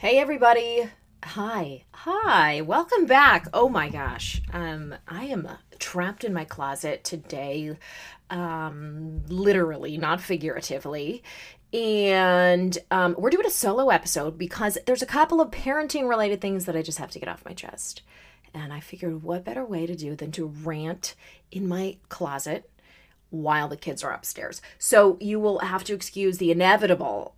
Hey everybody. Hi. Hi. Welcome back. Oh my gosh. Um I am trapped in my closet today. Um literally, not figuratively. And um we're doing a solo episode because there's a couple of parenting related things that I just have to get off my chest. And I figured what better way to do than to rant in my closet while the kids are upstairs. So you will have to excuse the inevitable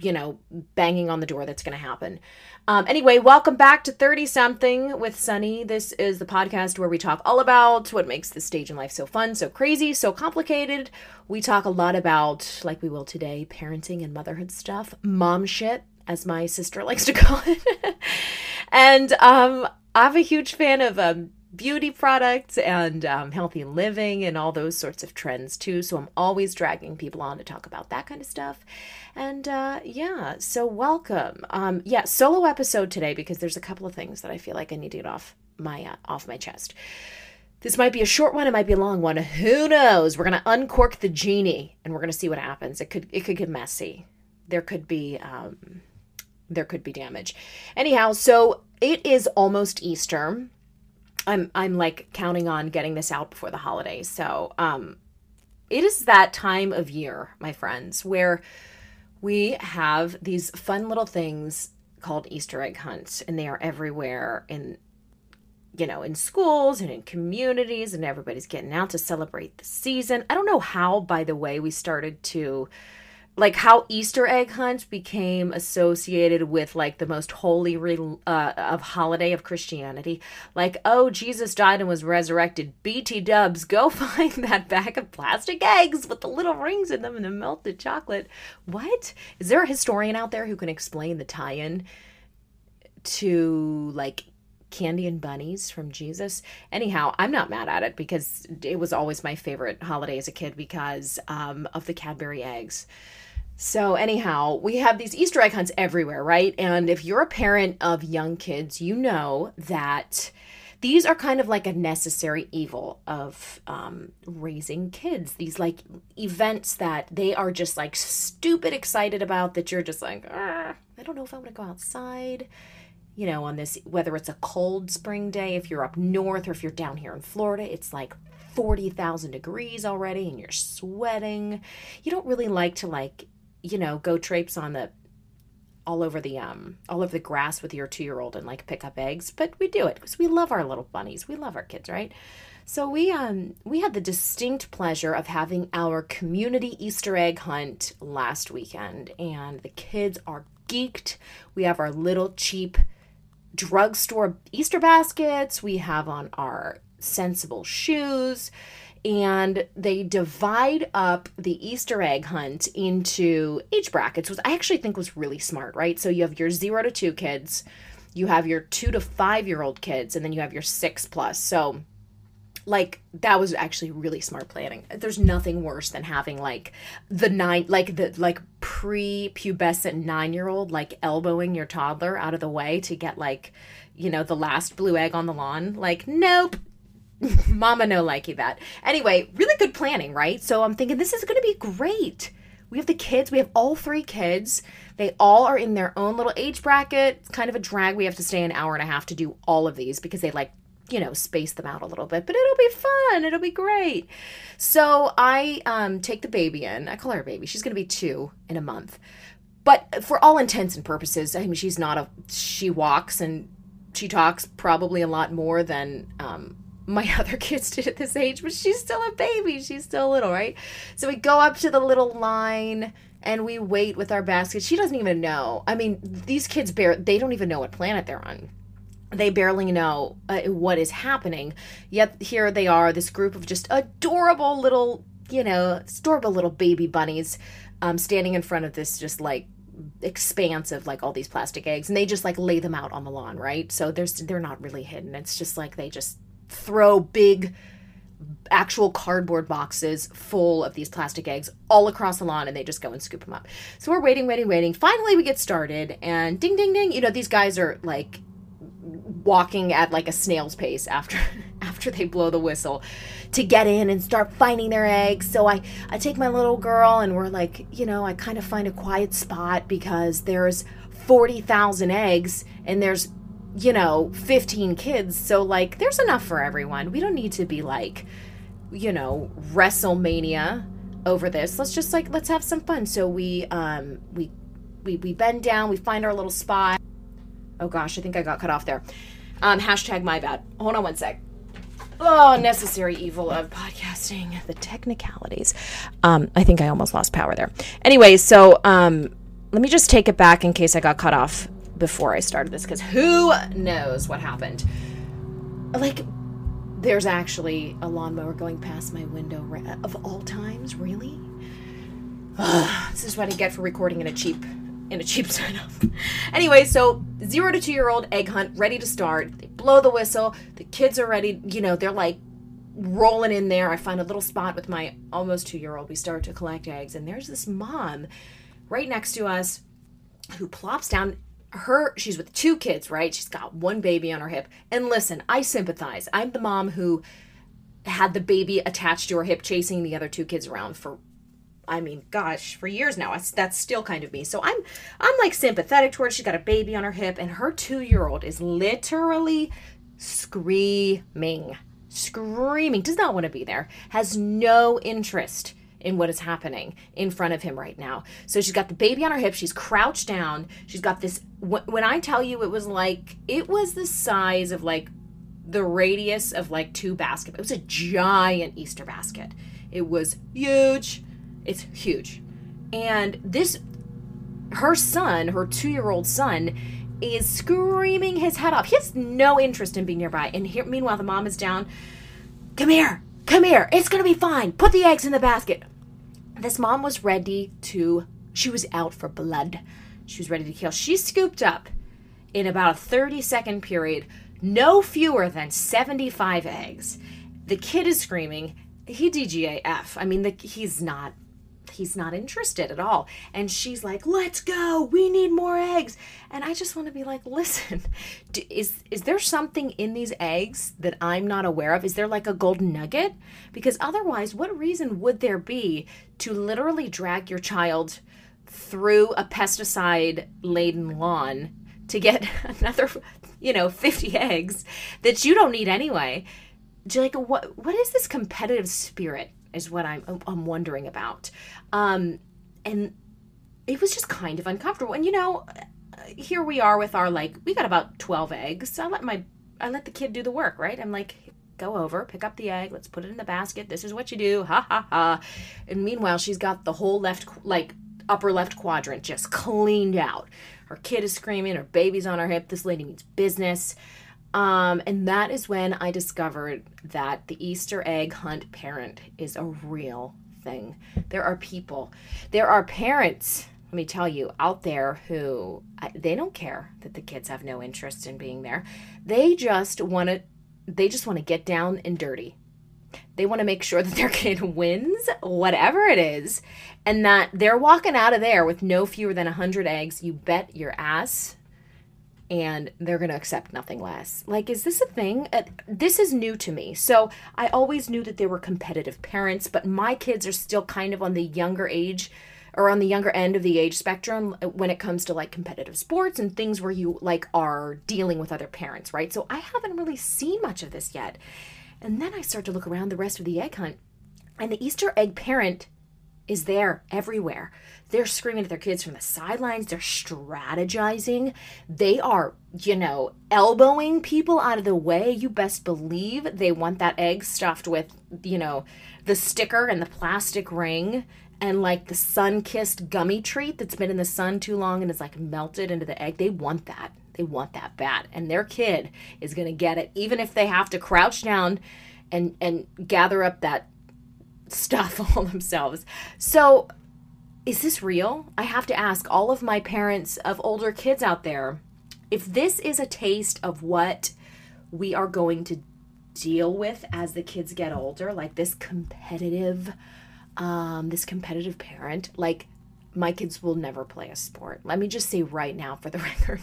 you know, banging on the door that's going to happen. Um, anyway, welcome back to 30 something with Sonni. This is the podcast where we talk all about what makes the stage in life so fun, so crazy, so complicated. We talk a lot about, like we will today, parenting and motherhood stuff, mom shit, as my sister likes to call it. and um, I'm a huge fan of um, beauty products and um, healthy living and all those sorts of trends too. So I'm always dragging people on to talk about that kind of stuff. And uh, yeah, so welcome. Um, yeah, solo episode today because there's a couple of things that I feel like I need to get off my uh, off my chest. This might be a short one, it might be a long one. Who knows? We're gonna uncork the genie and we're gonna see what happens. It could it could get messy. There could be um, there could be damage. Anyhow, so it is almost Easter I'm I'm like counting on getting this out before the holidays. So, um it is that time of year, my friends, where we have these fun little things called Easter egg hunts and they are everywhere in you know, in schools and in communities and everybody's getting out to celebrate the season. I don't know how by the way we started to like how Easter egg hunt became associated with like the most holy re- uh, of holiday of Christianity. Like, oh, Jesus died and was resurrected. BT Dubs, go find that bag of plastic eggs with the little rings in them and the melted chocolate. What is there a historian out there who can explain the tie-in to like candy and bunnies from Jesus. Anyhow, I'm not mad at it because it was always my favorite holiday as a kid because um, of the Cadbury eggs. So, anyhow, we have these Easter egg hunts everywhere, right? And if you're a parent of young kids, you know that these are kind of like a necessary evil of um, raising kids. These like events that they are just like stupid excited about that you're just like, I don't know if I want to go outside. You know, on this, whether it's a cold spring day, if you're up north or if you're down here in Florida, it's like 40,000 degrees already and you're sweating. You don't really like to like you know, go traipse on the all over the um all over the grass with your two year old and like pick up eggs but we do it because we love our little bunnies. We love our kids right? So we um we had the distinct pleasure of having our community easter egg hunt last weekend and the kids are geeked. We have our little cheap drugstore easter baskets. We have on our sensible shoes and they divide up the Easter egg hunt into age brackets, which I actually think was really smart, right? So you have your zero to two kids, you have your two to five year old kids, and then you have your six plus. So like that was actually really smart planning. There's nothing worse than having like the nine like the like pre-pubescent 9-year-old like elbowing your toddler out of the way to get like you know the last blue egg on the lawn. Like nope, Mama no likey that. Anyway, really good planning, right? So I'm thinking this is going to be great. We have the kids. We have all three kids. They all are in their own little age bracket. It's kind of a drag. We have to stay an hour and a half to do all of these because they like, you know, space them out a little bit. But it'll be fun. It'll be great. So I um, take the baby in. I call her baby. She's going to be two in a month. But for all intents and purposes, I mean, she's not a. She walks and she talks probably a lot more than um, my other kids did at this age, but she's still a baby. She's still little, right? So we go up to the little line and we wait with our basket. She doesn't even know. I mean, these kids bear they don't even know what planet they're on. They barely know uh, what is happening. Yet here they are, this group of just adorable little, you know, adorable little baby bunnies um, standing in front of this just like expanse of like all these plastic eggs and they just like lay them out on the lawn right so there's they're not really hidden it's just like they just throw big actual cardboard boxes full of these plastic eggs all across the lawn and they just go and scoop them up. So we're waiting, waiting, waiting. Finally, we get started and ding, ding, ding. You know, these guys are like walking at like a snail's pace after after they blow the whistle to get in and start finding their eggs. So I, I take my little girl and we're like, you know, I kind of find a quiet spot because there's 40,000 eggs and there's, you know, 15 kids. So, like, there's enough for everyone. We don't need to be like, you know, WrestleMania over this. Let's just like, let's have some fun. So we, um, we, we, we bend down, we find our little spot. Oh gosh, I think I got cut off there. Um, hashtag my bad. Hold on one sec. Oh, necessary evil of podcasting. The technicalities. Um, I think I almost lost power there. Anyway, so um, let me just take it back in case I got cut off before I started this, because who knows what happened. Like, there's actually a lawnmower going past my window of all times, really? this is what I get for recording in a cheap in a cheap setup. anyway, so zero to two year old egg hunt ready to start. They blow the whistle. The kids are ready. You know, they're like rolling in there. I find a little spot with my almost two year old. We start to collect eggs, and there's this mom right next to us who plops down. Her, she's with two kids, right? She's got one baby on her hip. And listen, I sympathize. I'm the mom who had the baby attached to her hip, chasing the other two kids around for I mean, gosh, for years now, that's still kind of me. So I'm, I'm like sympathetic towards. She's got a baby on her hip, and her two-year-old is literally screaming, screaming. Does not want to be there. Has no interest in what is happening in front of him right now. So she's got the baby on her hip. She's crouched down. She's got this. When I tell you, it was like it was the size of like the radius of like two baskets. It was a giant Easter basket. It was huge it's huge. And this, her son, her two year old son, is screaming his head off. He has no interest in being nearby. And here, meanwhile, the mom is down. Come here, come here. It's to be fine. Put the eggs in the basket. This mom was ready to, she was out for blood. She was ready to kill. She scooped up in about a 30 second period no fewer than 75 eggs. The kid is screaming. He DGAF. I mean, the, he's not he's not interested at all. And she's like, "Let's go. We need more eggs." And I just want to be like, "Listen, is is there something in these eggs that I'm not aware of? Is there like a golden nugget? Because otherwise, what reason would there be to literally drag your child through a pesticide laden lawn to get another, you know, 50 eggs that you don't need anyway?" Like what what is this competitive spirit is what I'm I'm wondering about. Um, and it was just kind of uncomfortable. And you know, here we are with our like we got about 12 eggs. I let my I let the kid do the work, right? I'm like go over, pick up the egg, let's put it in the basket. This is what you do. Ha ha ha. And meanwhile, she's got the whole left like upper left quadrant just cleaned out. Her kid is screaming, her baby's on her hip. This lady means business. Um, and that is when I discovered that the Easter egg hunt parent is a real thing. There are people, there are parents, let me tell you, out there who they don't care that the kids have no interest in being there. They just want to they just want to get down and dirty. They want to make sure that their kid wins, whatever it is, and that they're walking out of there with no fewer than 100 eggs. You bet your ass and they're going to accept nothing less. Like, is this a thing? Uh, this is new to me. So I always knew that there were competitive parents, but my kids are still kind of on the younger age or on the younger end of the age spectrum uh, when it comes to like competitive sports and things where you like are dealing with other parents, right? So I haven't really seen much of this yet. And then I start to look around the rest of the egg hunt, and the Easter egg parent is there everywhere. They're screaming at their kids from the sidelines. They're strategizing. They are, you know, elbowing people out of the way. You best believe they want that egg stuffed with, you know, the sticker and the plastic ring and like the sun kissed gummy treat that's been in the sun too long and is like melted into the egg. They want that. They want that bad. And their kid is going to get it, even if they have to crouch down and, and gather up that stuff all themselves. So, is this real? I have to ask all of my parents of older kids out there if this is a taste of what we are going to deal with as the kids get older, like this competitive, um, this competitive parent, like my kids will never play a sport. Let me just say right now for the record.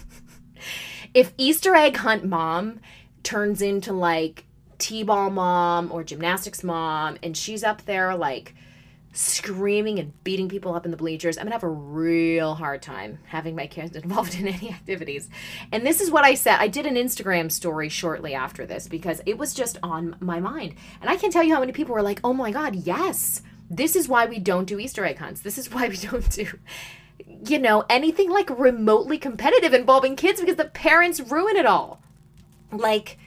if Easter egg hunt mom turns into like t-ball mom or gymnastics mom and she's up there like screaming and beating people up in the bleachers, I'm gonna have a real hard time having my kids involved in any activities. And this is what I said. I did an Instagram story shortly after this because it was just on my mind. And I can't tell you how many people were like, oh my God, yes, this is why we don't do Easter egg hunts. This is why we don't do. You know, anything like remotely competitive involving kids because the parents ruin it all. Like,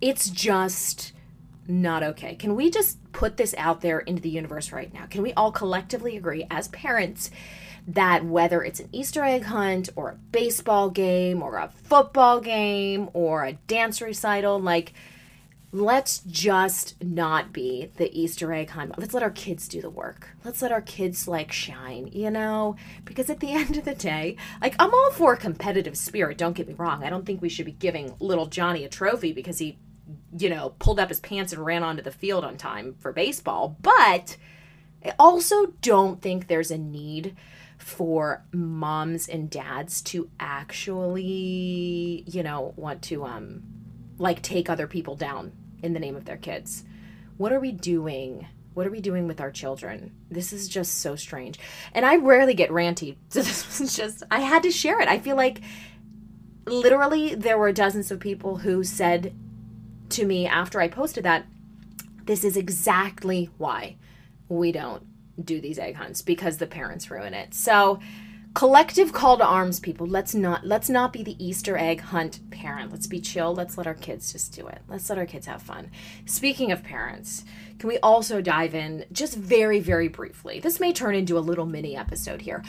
it's just not okay. Can we just put this out there into the universe right now? Can we all collectively agree as parents that whether it's an Easter egg hunt or a baseball game or a football game or a dance recital, like, let's just not be the Easter egg hunt. Let's let our kids do the work. Let's let our kids like shine, you know? Because at the end of the day, like I'm all for competitive spirit, don't get me wrong. I don't think we should be giving little Johnny a trophy because he you know, pulled up his pants and ran onto the field on time for baseball. But I also don't think there's a need for moms and dads to actually, you know, want to um like take other people down in the name of their kids. What are we doing? What are we doing with our children? This is just so strange. And I rarely get ranty. So this was just I had to share it. I feel like literally there were dozens of people who said to me after I posted that, this is exactly why we don't do these egg hunts because the parents ruin it. So, collective call to arms people. Let's not let's not be the easter egg hunt parent. Let's be chill. Let's let our kids just do it. Let's let our kids have fun. Speaking of parents can we also dive in just very very briefly? This may turn into a little mini episode here.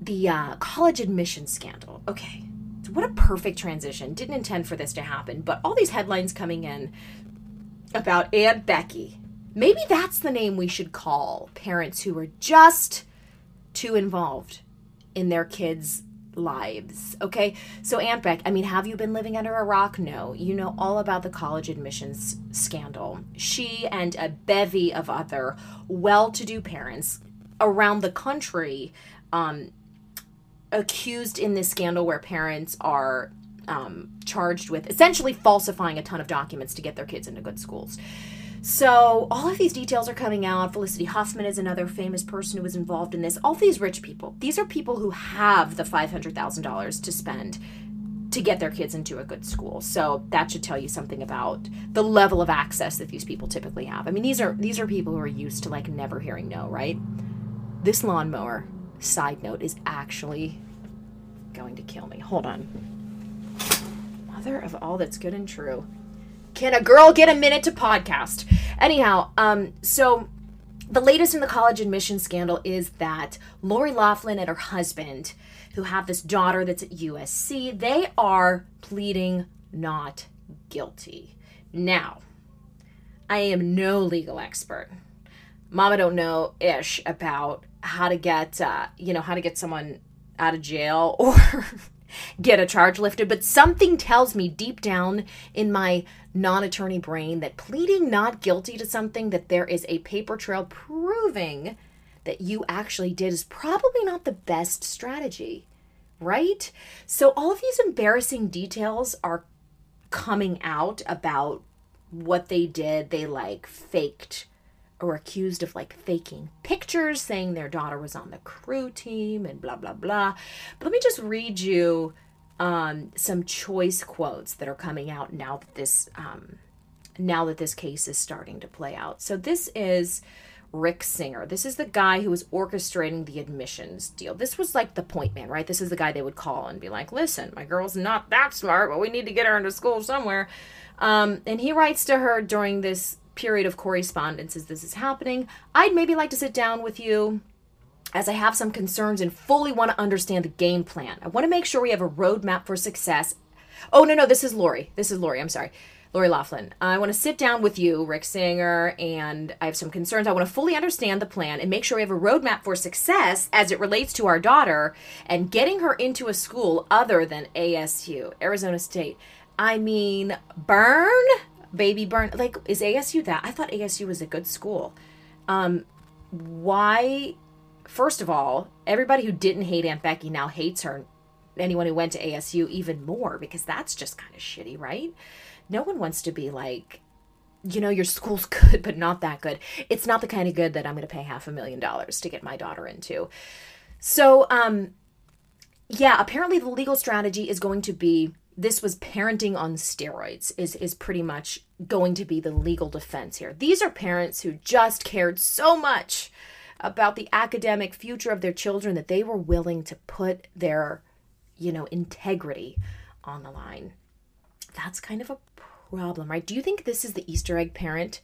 The uh, college admission scandal. Okay what a perfect transition. Didn't intend for this to happen, but all these headlines coming in about Aunt Becky. Maybe that's the name we should call parents who are just too involved in their kids' lives. Okay? So, Aunt Beck, I mean, have you been living under a rock? No. You know all about the college admissions scandal. She and a bevy of other well to do parents around the country um, accused in this scandal where parents are um, charged with essentially falsifying a ton of documents to get their kids into good schools. So, all of these details are coming out. Felicity Huffman is another famous person who was involved in this. All these rich people, these are people who have the $500,000 to spend to get their kids into a good school. So, that should tell you something about the level of access that these people typically have. I mean, these are these are people who are used to like never hearing no, right? This lawnmower side note, is actually going to kill me. Hold on. Mother of all that's good and true. Can a girl get a minute to podcast? Anyhow, um, so the latest in the college admission scandal is that Lori Loughlin and her husband, who have this daughter that's at USC, they are pleading not guilty. Now, I am no legal expert. Mama don't know ish about how to get uh, you know how to get someone out of jail or get a charge lifted but something tells me deep down in my non-attorney brain that pleading not guilty to something that there is a paper trail proving that you actually did is probably not the best strategy right? So all of these embarrassing details are coming out about what they did they like faked or accused of like faking pictures saying their daughter was on the crew team and blah blah blah but let me just read you um, some choice quotes that are coming out now that this um, now that this case is starting to play out so this is Rick Singer. This is the guy who was orchestrating the admissions deal. This was like the point man, right? This is the guy they would call and be like, listen, my girl's not that smart, but we need to get her into school somewhere. Um, and he writes to her during this period of correspondence as this is happening, I'd maybe like to sit down with you as I have some concerns and fully want to understand the game plan. I want to make sure we have a roadmap for success. Oh, no, no, this is Lori. This is Lori. I'm sorry. Lori Loughlin, I want to sit down with you, Rick Singer, and I have some concerns. I want to fully understand the plan and make sure we have a roadmap for success as it relates to our daughter and getting her into a school other than ASU, Arizona State. I mean, burn baby burn like is asu that i thought asu was a good school um why first of all everybody who didn't hate aunt becky now hates her anyone who went to asu even more because that's just kind of shitty right no one wants to be like you know, your school's good, but not that good. It's not the kind of good that I'm going to pay half a million dollars to get my daughter into. So, um, yeah, apparently the legal strategy is going to be this was parenting on steroids is is pretty much going to be the legal defense here. These are parents who just cared so much about the academic future of their children that they were willing to put their, you know, integrity on the line. That's kind of a problem, right? Do you think this is the Easter egg parent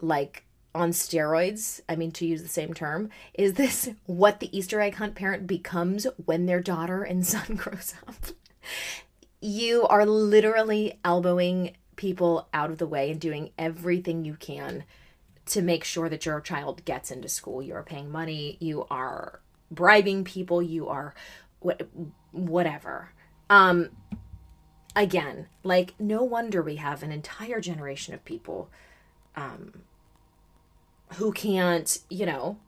like on steroids? I mean, to use the same term, is this what the Easter egg hunt parent becomes when their daughter and son grows up? You are literally elbowing people out of the way and doing everything you can to make sure that your child gets into school. You are paying money, you are bribing people, you are what, whatever. Um again, like no wonder we have an entire generation of people um who can't, you know,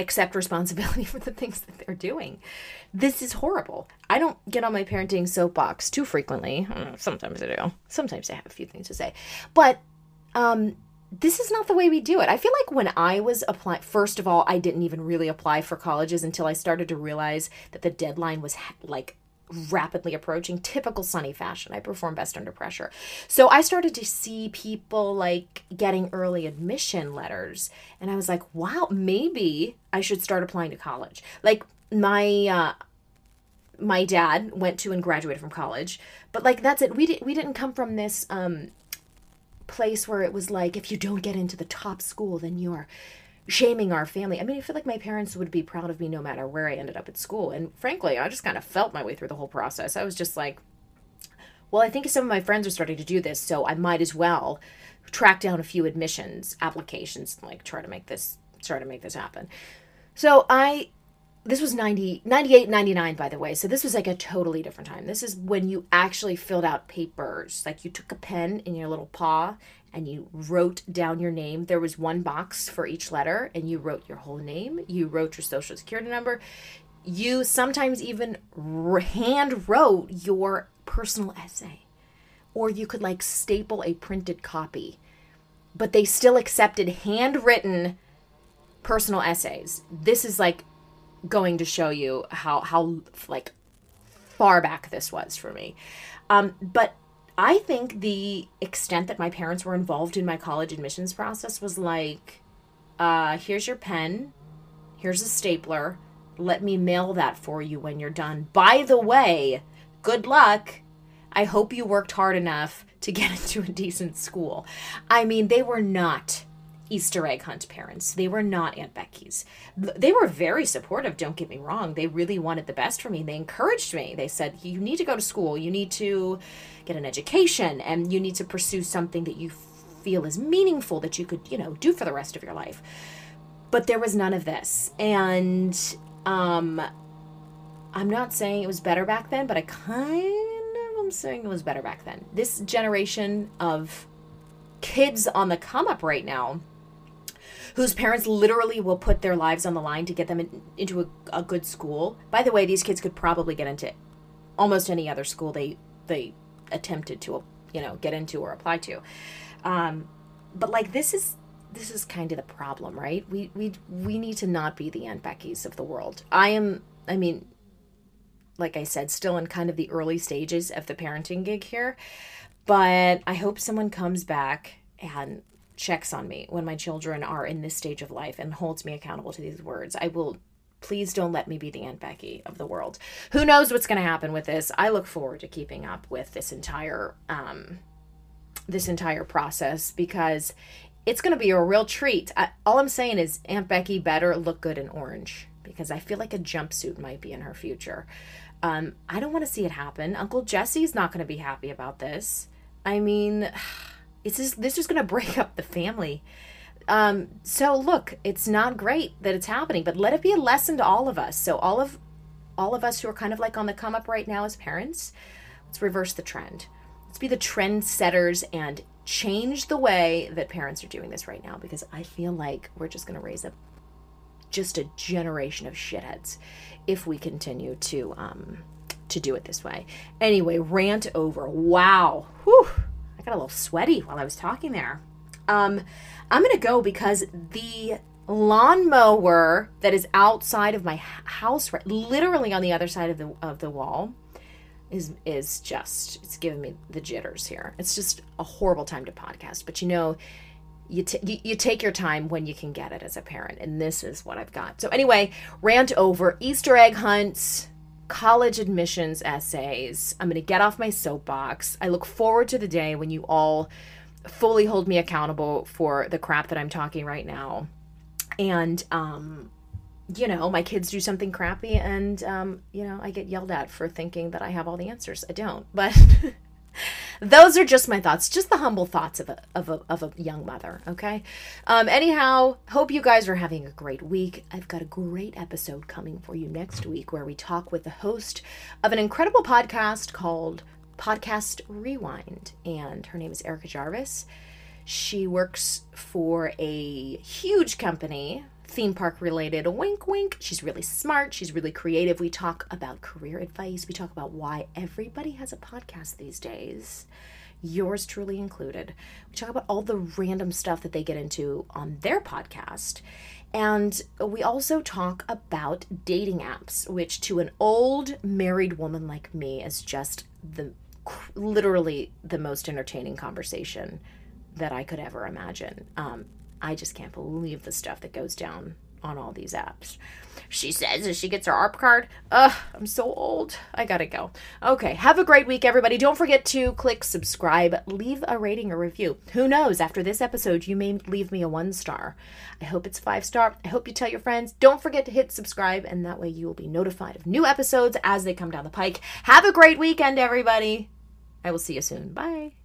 accept responsibility for the things that they're doing. This is horrible. I don't get on my parenting soapbox too frequently. Sometimes I do. Sometimes I have a few things to say. But um this is not the way we do it. I feel like when I was applying, first of all, I didn't even really apply for colleges until I started to realize that the deadline was like rapidly approaching typical Sonni fashion. I perform best under pressure. So i started to see people like getting early admission letters and i was like wow maybe i should start applying to college. Like my uh my dad went to and graduated from college but like that's it. We didn't we didn't come from this um place where it was like if you don't get into the top school then you're shaming our family. I mean, I feel like my parents would be proud of me no matter where I ended up at school. And frankly, I just kind of felt my way through the whole process. I was just like, well, I think some of my friends are starting to do this, so I might as well track down a few admissions applications and like try to make this try to make this happen. So I this was 90 98 99 by the way. So this was like a totally different time. This is when you actually filled out papers. Like you took a pen in your little paw and you wrote down your name. There was one box for each letter and you wrote your whole name. You wrote your social security number. You sometimes even hand wrote your personal essay. Or you could like staple a printed copy. But they still accepted handwritten personal essays. This is like going to show you how how like far back this was for me. Um, but I think the extent that my parents were involved in my college admissions process was like, uh, here's your pen, here's a stapler, let me mail that for you when you're done. By the way, good luck. I hope you worked hard enough to get into a decent school. I mean, they were not Easter egg hunt parents. They were not Aunt Becky's. They were very supportive, don't get me wrong. They really wanted the best for me. They encouraged me. They said, You need to go to school, you need to get an education, and you need to pursue something that you feel is meaningful that you could, you know, do for the rest of your life. But there was none of this. And um I'm not saying it was better back then, but I kind of am saying it was better back then. This generation of kids on the come up right now whose parents literally will put their lives on the line to get them in, into a, a good school. By the way, these kids could probably get into almost any other school they they attempted to you know get into or apply to. Um, but like this is this is kind of the problem, right? We we we need to not be the Aunt Becky's of the world. I am. I mean, like I said, still in kind of the early stages of the parenting gig here, but I hope someone comes back and checks on me when my children are in this stage of life and holds me accountable to these words. I will please don't let me be the Aunt Becky of the world. Who knows what's going to happen with this? I look forward to keeping up with this entire um, this entire process because it's going to be a real treat. I, all I'm saying is Aunt Becky better look good in orange because I feel like a jumpsuit might be in her future. Um, I don't want to see it happen. Uncle Jesse's not going to be happy about this. I mean, it's just, this is going to break up the family. Um, so look, it's not great that it's happening, but let it be a lesson to all of us. So all of all of us who are kind of like on the come up right now as parents, let's reverse the trend. Let's be the trend setters and change the way that parents are doing this right now because I feel like we're just going to raise up just a generation of shitheads if we continue to um to do it this way. Anyway, rant over. Wow. I got a little sweaty while I was talking there. Um, I'm gonna go because the lawnmower that is outside of my house, right, literally on the other side of the of the wall, is is just it's giving me the jitters here. It's just a horrible time to podcast, but you know, you, t- you, you take your time when you can get it as a parent, and this is what I've got. So anyway, rant over Easter egg hunts, college admissions essays. I'm gonna get off my soapbox. I look forward to the day when you all fully hold me accountable for the crap that I'm talking right now, and um, you know, my kids do something crappy and, um, you know, I get yelled at for thinking that I have all the answers. I don't. But those are just my thoughts, just the humble thoughts of a, of a, of a young mother. Okay. Um, anyhow, hope you guys are having a great week. I've got a great episode coming for you next week where we talk with the host of an incredible podcast called Podcast Rewind. And her name is Erica Jarvis. She works for a huge company theme park related. A Wink, wink. She's really smart. She's really creative. We talk about career advice. We talk about why everybody has a podcast these days, yours truly included. We talk about all the random stuff that they get into on their podcast. And we also talk about dating apps, which to an old married woman like me is just the literally the most entertaining conversation that I could ever imagine. Um, I just can't believe the stuff that goes down on all these apps. She says as she gets her ARP card, ugh, I'm so old. I gotta go. Okay, have a great week, everybody. Don't forget to click subscribe, leave a rating or review. Who knows, after this episode, you may leave me a one star. I hope it's five star. I hope you tell your friends. Don't forget to hit subscribe, and that way you will be notified of new episodes as they come down the pike. Have a great weekend, everybody. I will see you soon. Bye.